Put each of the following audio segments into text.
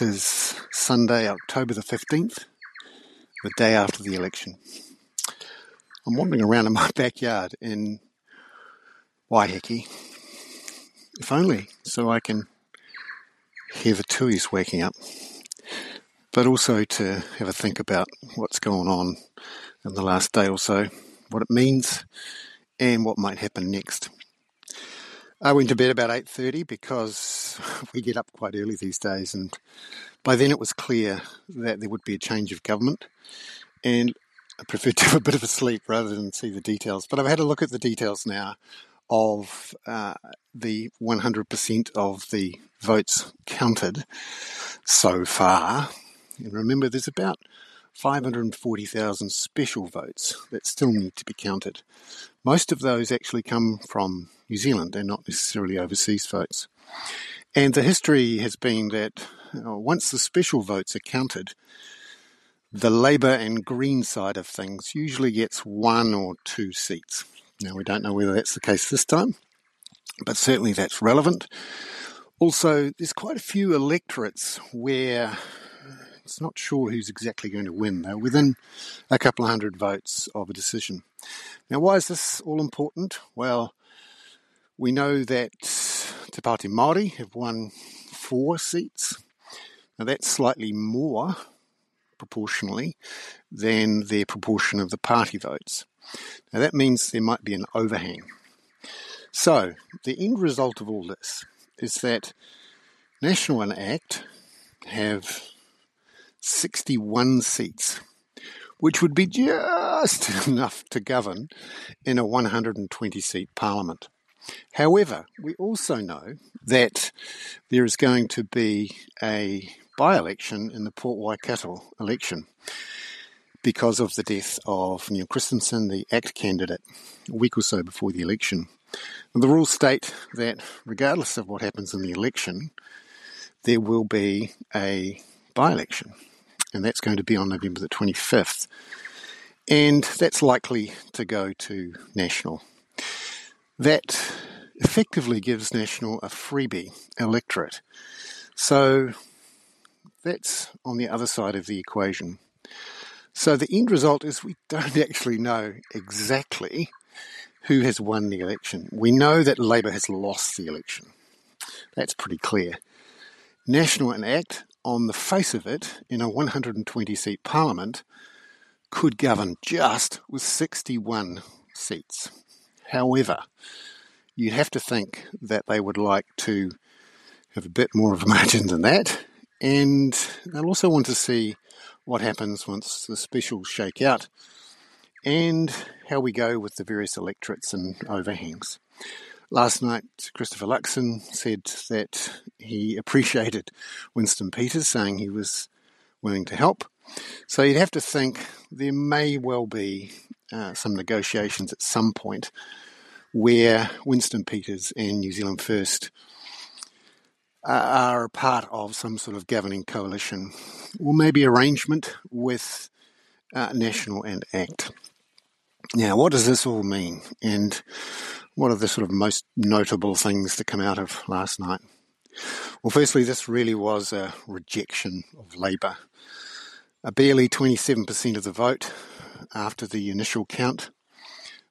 Is Sunday, October the 15th, the day after the election. I'm wandering around in my backyard in Waiheke, if only so I can hear the tuis waking up, but also to have a think about what's going on in the last day or so, what it means, and what might happen next. I went to bed about 8:30 because we get up quite early these days and by then it was clear that there would be a change of government and I preferred to have a bit of a sleep rather than see the details. But I've had a look at the details now of uh, the 100% of the votes counted so far. And remember, there's about 540,000 special votes that still need to be counted. Most of those actually come from New Zealand and not necessarily overseas votes. And the history has been that know, once the special votes are counted, the Labour and Green side of things usually gets one or two seats. Now, we don't know whether that's the case this time, but certainly that's relevant. Also, there's quite a few electorates where uh, it's not sure who's exactly going to win. They're within a couple of hundred votes of a decision. Now, why is this all important? Well, we know that Te Pāti Māori have won four seats. Now, that's slightly more proportionally than their proportion of the party votes. Now, that means there might be an overhang. So, the end result of all this is that National and ACT have 61 seats, which would be just enough to govern in a 120 seat parliament. However, we also know that there is going to be a by election in the Port Waikato election because of the death of Neil Christensen, the ACT candidate, a week or so before the election. And the rules state that regardless of what happens in the election, there will be a by election and that's going to be on November the 25th. And that's likely to go to National. That effectively gives National a freebie electorate. So that's on the other side of the equation. So the end result is we don't actually know exactly who has won the election. We know that Labour has lost the election. That's pretty clear. National and ACT on the face of it, in a 120 seat parliament, could govern just with 61 seats. However, you'd have to think that they would like to have a bit more of a margin than that, and they'll also want to see what happens once the specials shake out and how we go with the various electorates and overhangs. Last night, Christopher Luxon said that he appreciated Winston Peters saying he was willing to help. So you'd have to think there may well be uh, some negotiations at some point where Winston Peters and New Zealand First uh, are part of some sort of governing coalition, or maybe arrangement with uh, National and ACT. Now, what does this all mean? And what are the sort of most notable things that come out of last night? Well, firstly, this really was a rejection of Labour. A barely 27% of the vote after the initial count.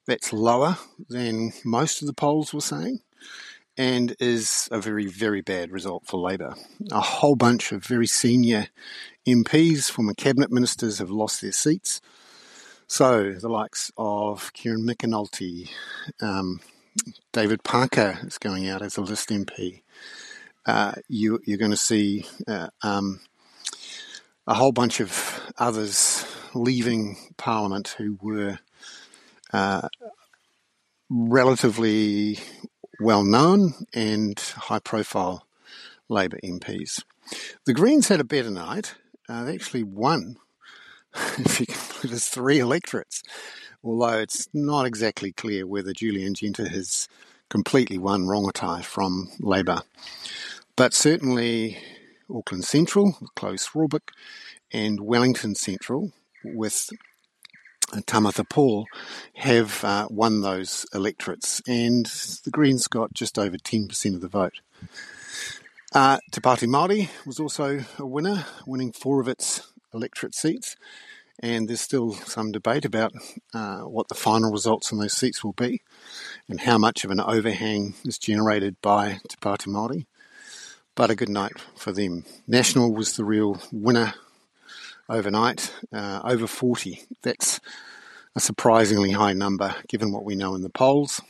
That's lower than most of the polls were saying and is a very, very bad result for Labour. A whole bunch of very senior MPs, former cabinet ministers, have lost their seats. So the likes of Kieran McAnulty, um, David Parker is going out as a list MP. Uh, you, are going to see uh, um, a whole bunch of others leaving Parliament who were uh, relatively well known and high profile Labor MPs. The Greens had a better night. Uh, they actually won, if you can put it three electorates although it's not exactly clear whether Julie Anne Genter has completely won Rongotai from Labour. But certainly Auckland Central, Chlöe Swarbrick, and Wellington Central, with Tamatha Paul, have uh, won those electorates, and the Greens got just over 10% of the vote. Uh, Te Pāti Māori was also a winner, winning four of its electorate seats, and there's still some debate about uh, what the final results on those seats will be and how much of an overhang is generated by Te Pāti Māori. But a good night for them. National was the real winner overnight, uh, over 40. That's a surprisingly high number given what we know in the polls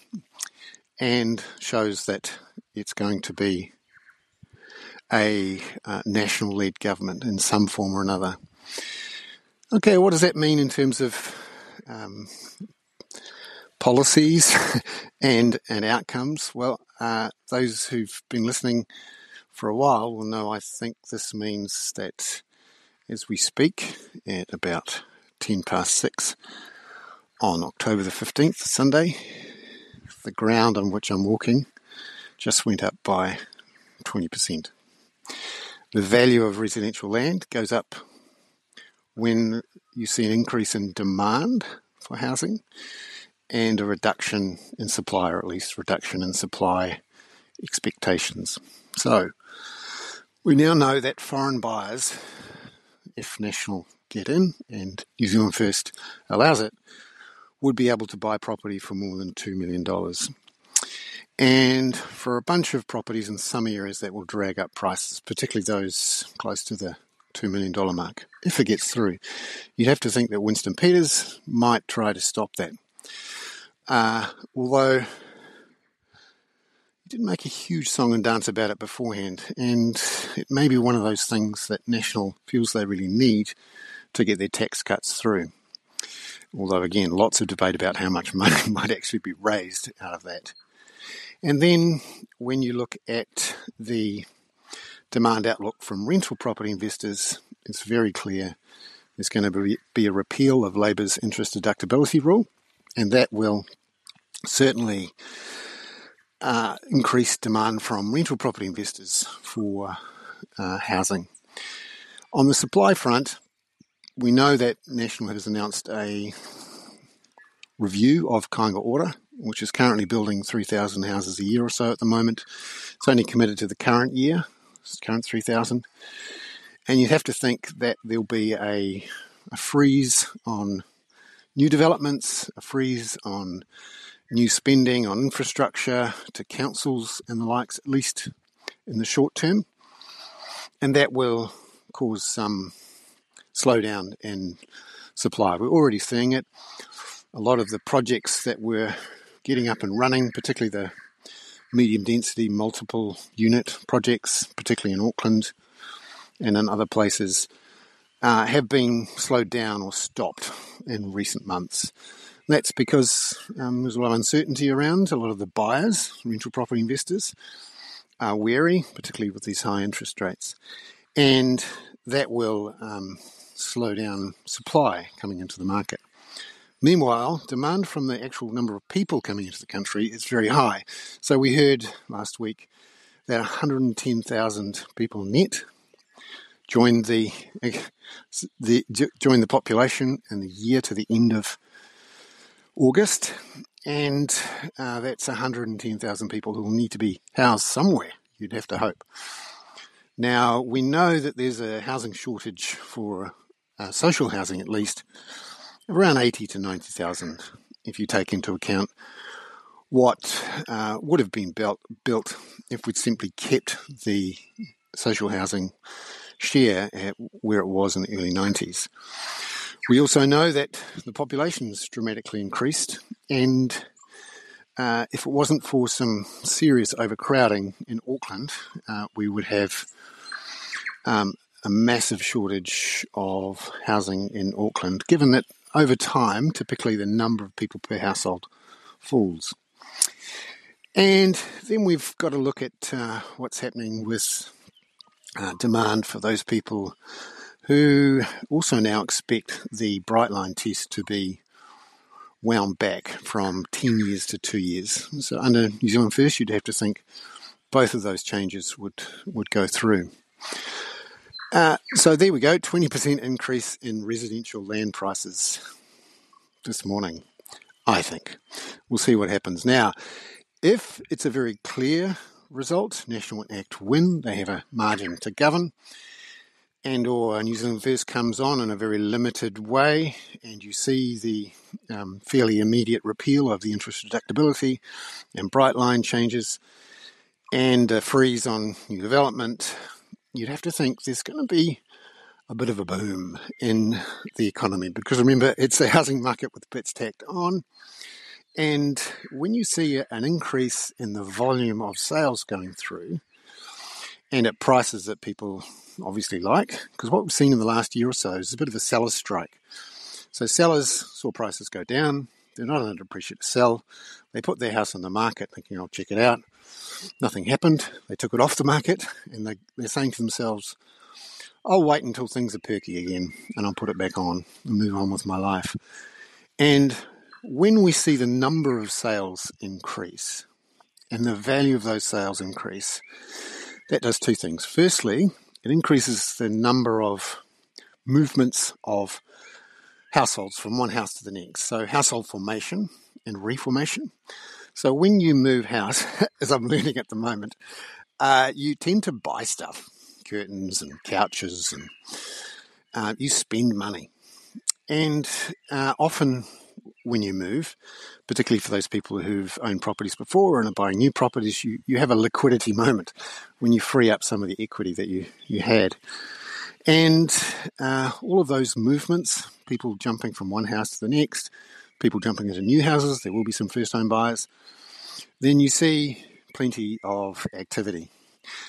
and shows that it's going to be a uh, national led government in some form or another. Okay, what does that mean in terms of um, policies and and outcomes? Well, uh, those who've been listening for a while will know I think this means that as we speak at about 10 past 6 on October the 15th, Sunday, the ground on which I'm walking just went up by 20%. The value of residential land goes up when you see an increase in demand for housing and a reduction in supply, or at least reduction in supply expectations. So we now know that foreign buyers, if National get in and New Zealand First allows it, would be able to buy property for more than $2 million. And for a bunch of properties in some areas, that will drag up prices, particularly those close to the $2 million mark, if it gets through. You'd have to think that Winston Peters might try to stop that. Uh, although didn't make a huge song and dance about it beforehand, and it may be one of those things that National feels they really need to get their tax cuts through. Although, again, lots of debate about how much money might actually be raised out of that. And then when you look at the demand outlook from rental property investors, it's very clear there's going to be a repeal of Labor's interest deductibility rule, and that will certainly uh, increase demand from rental property investors for uh, housing. On the supply front, we know that National has announced a review of Kāinga Ora, which is currently building 3,000 houses a year or so at the moment. It's only committed to the current year, current 3,000. And you have to think that there'll be a, a freeze on new developments, a freeze on new spending on infrastructure to councils and the likes, at least in the short term. And that will cause some slowdown in supply. We're already seeing it. A lot of the projects that were getting up and running, particularly the medium density multiple unit projects, particularly in Auckland and in other places, uh, have been slowed down or stopped in recent months. That's because um, there's a lot of uncertainty around. A lot of the buyers, rental property investors, are wary, particularly with these high interest rates. And that will um, slow down supply coming into the market. Meanwhile, demand from the actual number of people coming into the country is very high. So we heard last week that 110,000 people net joined the, the joined the population in the year to the end of August, and uh, that's 110,000 people who will need to be housed somewhere. You'd have to hope. Now we know that there's a housing shortage for uh, social housing, at least around 80 to 90,000 if you take into account what uh, would have been built, built if we'd simply kept the social housing share at where it was in the early 90s. We also know that the population's dramatically increased, and uh, if it wasn't for some serious overcrowding in Auckland, uh, we would have um, a massive shortage of housing in Auckland, given that over time, typically the number of people per household falls. And then we've got to look at uh, what's happening with uh, demand for those people who also now expect the Brightline test to be wound back from 10 years to two years. So under New Zealand First, you'd have to think both of those changes would, would go through. Uh, so there we go, 20% increase in residential land prices this morning, I think. We'll see what happens. Now, if it's a very clear result. National Act win. They have a margin to govern. And or New Zealand First comes on in a very limited way, and you see the um, fairly immediate repeal of the interest deductibility and bright line changes and a freeze on new development, you'd have to think there's going to be a bit of a boom in the economy because remember, it's a housing market with bits tacked on. And when you see an increase in the volume of sales going through and at prices that people obviously like, because what we've seen in the last year or so is a bit of a seller's strike. So sellers saw prices go down. They're not under pressure to sell. They put their house on the market thinking, I'll check it out. Nothing happened. They took it off the market and they, they're saying to themselves, I'll wait until things are perky again and I'll put it back on and move on with my life. And when we see the number of sales increase and the value of those sales increase, that does two things. Firstly, it increases the number of movements of households from one house to the next. So, household formation and reformation. So, when you move house, as I'm learning at the moment, uh, you tend to buy stuff curtains and couches, and uh, you spend money. And uh, often, when you move, particularly for those people who've owned properties before and are buying new properties, you, you have a liquidity moment when you free up some of the equity that you, you had. And uh, all of those movements, people jumping from one house to the next, people jumping into new houses, there will be some first home buyers, then you see plenty of activity.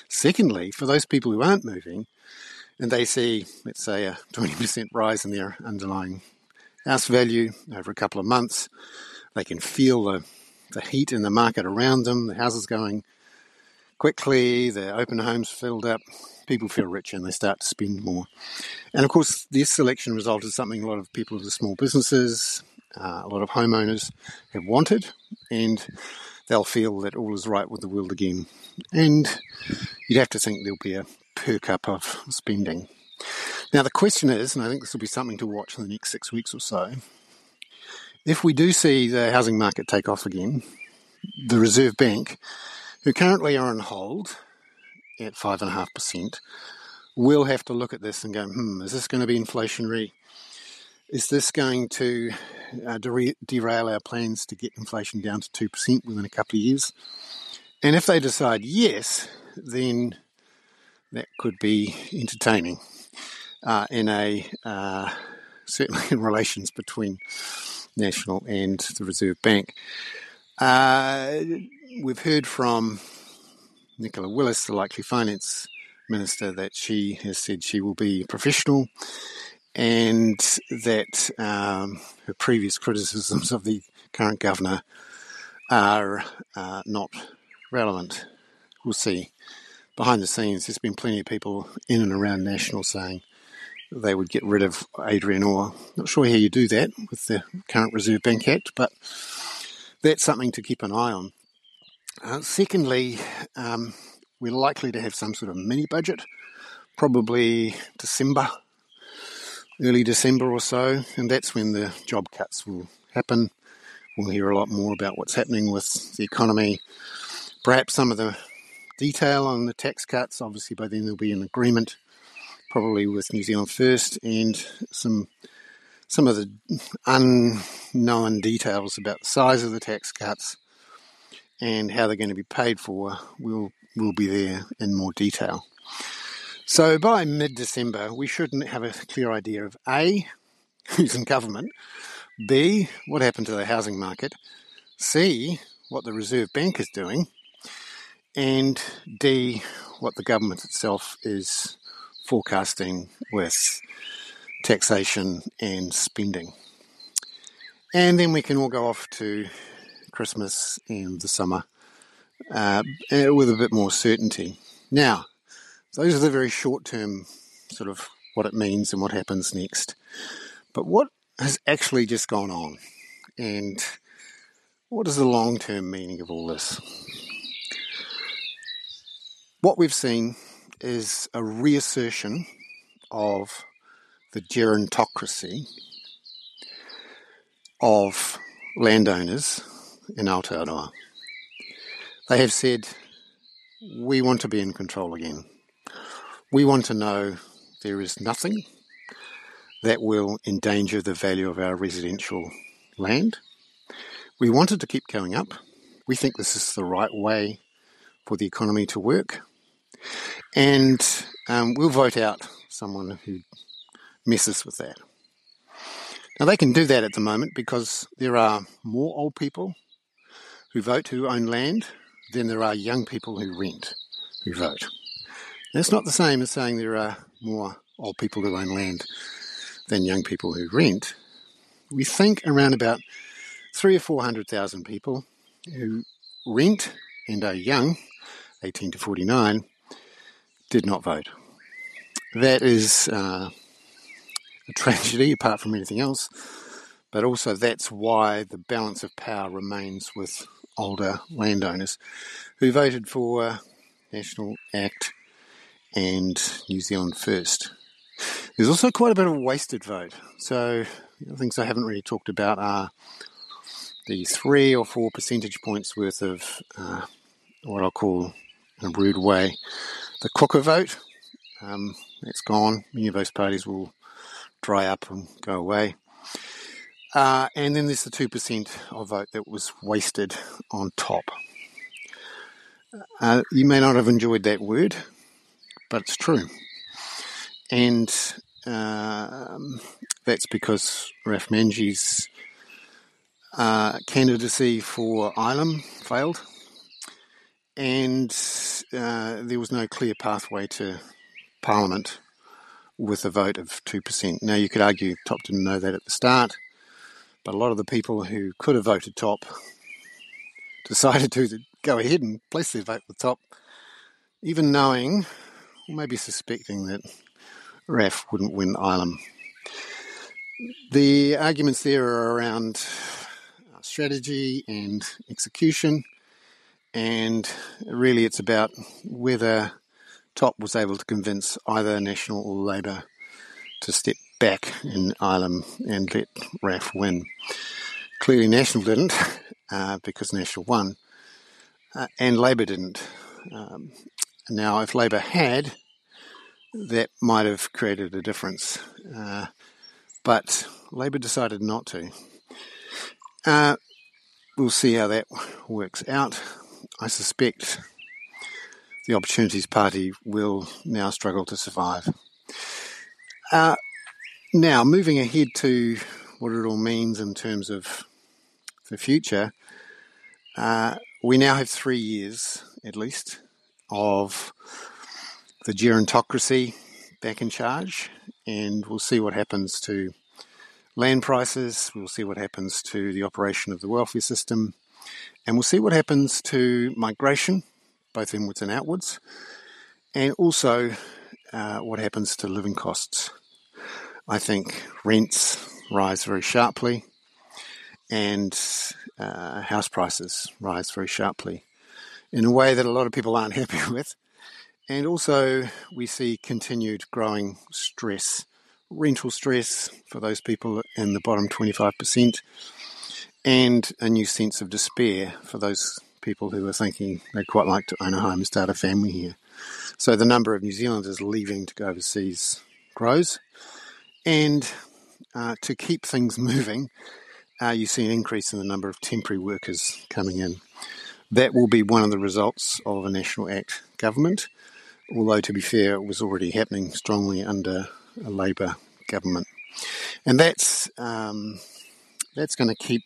Secondly, for those people who aren't moving and they see, let's say, a 20% rise in their underlying house value over a couple of months, they can feel the, the heat in the market around them, the houses going quickly, the open homes filled up, people feel richer and they start to spend more. And of course, this selection result is something a lot of people with small businesses, uh, a lot of homeowners have wanted, and they'll feel that all is right with the world again. And you'd have to think there'll be a perk up of spending. Now, the question is, and I think this will be something to watch in the next six weeks or so, if we do see the housing market take off again, the Reserve Bank, who currently are on hold at 5.5%, will have to look at this and go, hmm, is this going to be inflationary? Is this going to uh, derail our plans to get inflation down to 2% within a couple of years? And if they decide yes, then that could be entertaining uh, in a uh, certainly in relations between National and the Reserve Bank. Uh, we've heard from Nicola Willis, the likely finance minister, that she has said she will be professional and that um, her previous criticisms of the current governor are uh, not relevant. We'll see. Behind the scenes, there's been plenty of people in and around National saying they would get rid of Adrian Orr. Not sure how you do that with the current Reserve Bank Act, but that's something to keep an eye on. Uh, secondly, um, we're likely to have some sort of mini budget, probably December early December or so, and that's when the job cuts will happen. We'll hear a lot more about what's happening with the economy. Perhaps some of the detail on the tax cuts. Obviously, by then there'll be an agreement, probably with New Zealand First, and some some of the unknown details about the size of the tax cuts and how they're going to be paid for will will be there in more detail. So by mid December, we shouldn't have a clear idea of A, who's in government, B, what happened to the housing market, C, what the Reserve Bank is doing, and D, what the government itself is forecasting with taxation and spending. And then we can all go off to Christmas and the summer uh, with a bit more certainty. Now, those are the very short term sort of what it means and what happens next. But what has actually just gone on? And what is the long term meaning of all this? What we've seen is a reassertion of the gerontocracy of landowners in Aotearoa. They have said we want to be in control again. We want to know there is nothing that will endanger the value of our residential land. We want it to keep going up. We think this is the right way for the economy to work. And um, we'll vote out someone who messes with that. Now, they can do that at the moment because there are more old people who vote who own land than there are young people who rent who vote. That's not the same as saying there are more old people who own land than young people who rent. We think around about three or four hundred thousand people who rent and are young, 18 to 49, did not vote. That is uh, a tragedy apart from anything else, but also that's why the balance of power remains with older landowners who voted for National Act and New Zealand First. There's also quite a bit of a wasted vote. So, things I haven't really talked about are the three or four percentage points worth of uh, what I'll call, in a rude way, the cooker vote. Um, it's gone. Many of those parties will dry up and go away. Uh, and then there's the 2% of vote that was wasted on top. Uh, you may not have enjoyed that word, but it's true. And um, that's because Raf Manji's uh, candidacy for Ilam failed, and uh, there was no clear pathway to Parliament with a vote of 2%. Now, you could argue TOP didn't know that at the start, but a lot of the people who could have voted TOP decided to go ahead and place their vote with TOP, even knowing, or maybe suspecting, that Raf wouldn't win Ilam. The arguments there are around strategy and execution, and really it's about whether TOP was able to convince either National or Labour to step back in Ilam and let Raf win. Clearly, National didn't uh, because National won, uh, and Labour didn't. Um, now, if Labour had, that might have created a difference, uh, but Labour decided not to. Uh, we'll see how that works out. I suspect the Opportunities Party will now struggle to survive. Uh, now, moving ahead to what it all means in terms of the future, uh, we now have three years at least of the gerontocracy back in charge, and we'll see what happens to land prices, we'll see what happens to the operation of the welfare system, and we'll see what happens to migration both inwards and outwards, and also uh, what happens to living costs. I think rents rise very sharply, and uh, house prices rise very sharply in a way that a lot of people aren't happy with. And also, we see continued growing stress, rental stress for those people in the bottom 25%, and a new sense of despair for those people who are thinking they'd quite like to own a home and start a family here. So the number of New Zealanders leaving to go overseas grows. And uh, to keep things moving, uh, you see an increase in the number of temporary workers coming in. That will be one of the results of a National Act government, although to be fair, it was already happening strongly under a Labour government. And that's, um, that's going to keep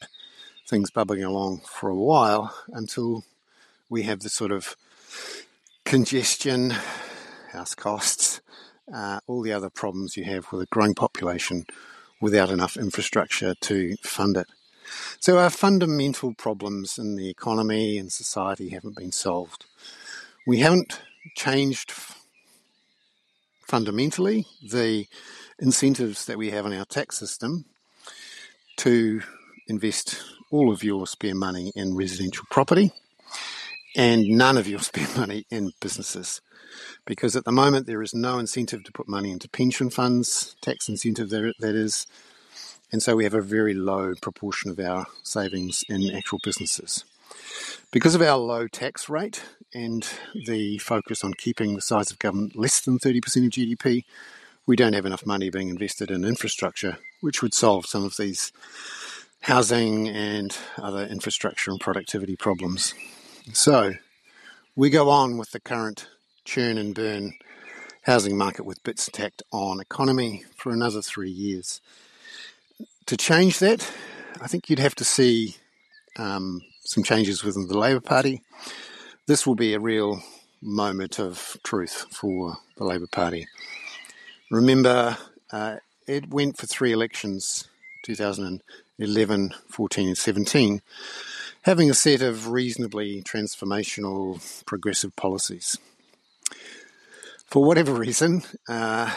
things bubbling along for a while until we have the sort of congestion, house costs, uh, all the other problems you have with a growing population without enough infrastructure to fund it. So our fundamental problems in the economy and society haven't been solved. We haven't changed fundamentally the incentives that we have in our tax system to invest all of your spare money in residential property and none of your spare money in businesses. Because at the moment, there is no incentive to put money into pension funds, tax incentive that is. And so we have a very low proportion of our savings in actual businesses. Because of our low tax rate and the focus on keeping the size of government less than 30% of GDP, we don't have enough money being invested in infrastructure, which would solve some of these housing and other infrastructure and productivity problems. So we go on with the current churn and burn housing market with bits tacked on economy for another three years. To change that, I think you'd have to see um, some changes within the Labour Party. This will be a real moment of truth for the Labour Party. Remember, uh, it went for three elections 2011, 14, and 17, having a set of reasonably transformational progressive policies. For whatever reason, uh,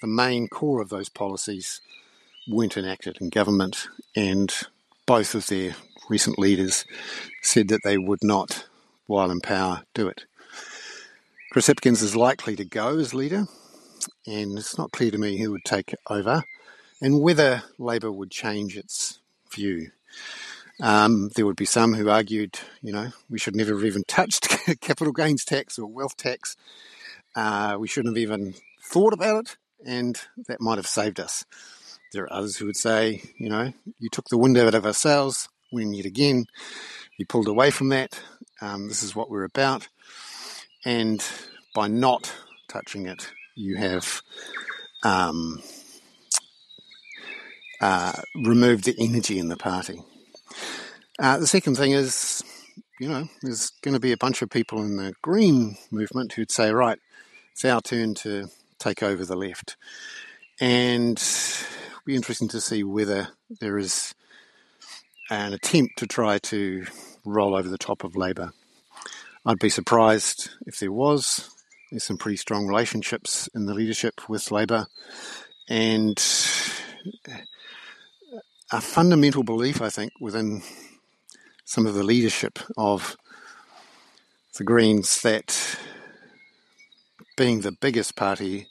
the main core of those policies weren't enacted in government, and both of their recent leaders said that they would not, while in power, do it. Chris Hipkins is likely to go as leader, and it's not clear to me who would take over and whether Labor would change its view. Um, there would be some who argued, you know, we should never have even touched capital gains tax or wealth tax. Uh, we shouldn't have even thought about it, and that might have saved us. There are others who would say, you know, you took the wind out of our sails when yet again you pulled away from that. Um, this is what we're about. And by not touching it, you have um, uh, removed the energy in the party. Uh, the second thing is, you know, there's going to be a bunch of people in the Green movement who'd say, right, it's our turn to take over the left. And it'll be interesting to see whether there is an attempt to try to roll over the top of Labor. I'd be surprised if there was. There's some pretty strong relationships in the leadership with Labor, and a fundamental belief, I think, within some of the leadership of the Greens that being the biggest party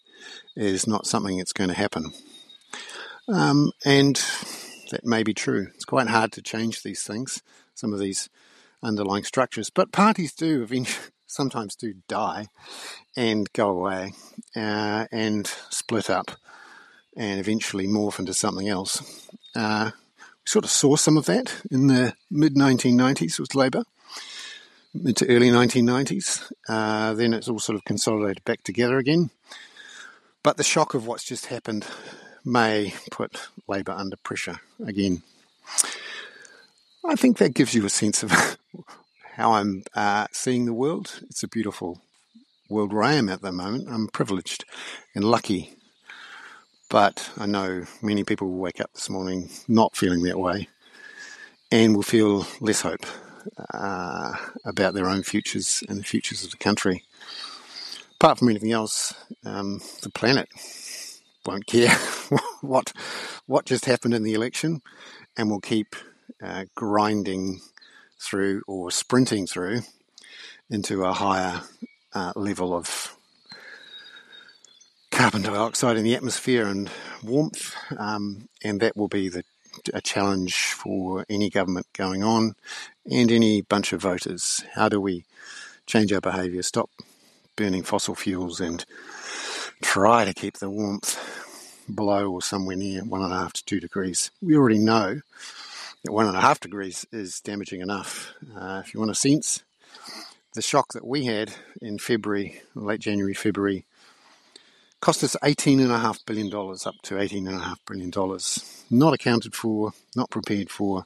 is not something that's going to happen. Um, and that may be true. It's quite hard to change these things, some of these underlying structures. But parties do eventually, sometimes do die and go away uh, and split up and eventually morph into something else. Uh, we sort of saw some of that in the mid 1990s with Labour, mid to early 1990s. Uh, then it's all sort of consolidated back together again. But the shock of what's just happened may put Labor under pressure again. I think that gives you a sense of how I'm uh, seeing the world. It's a beautiful world where I am at the moment. I'm privileged and lucky. But I know many people will wake up this morning not feeling that way and will feel less hope uh, about their own futures and the futures of the country. Apart from anything else, um, the planet won't care what what just happened in the election, and will keep uh, grinding through or sprinting through into a higher uh, level of carbon dioxide in the atmosphere and warmth, um, and that will be the a challenge for any government going on and any bunch of voters. How do we change our behaviour, stop burning fossil fuels, and try to keep the warmth below or somewhere near one and a half to two degrees. We already know that one and a half degrees is damaging enough. Uh, if you want a sense, the shock that we had in February, late January, February, cost us $18.5 billion, up to $18.5 billion. Not accounted for, not prepared for.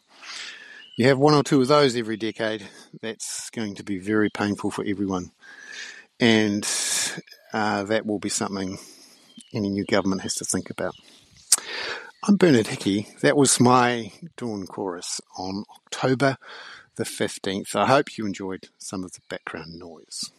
You have one or two of those every decade, that's going to be very painful for everyone. And uh, that will be something any new government has to think about. I'm Bernard Hickey. That was my dawn chorus on October the 15th. I hope you enjoyed some of the background noise.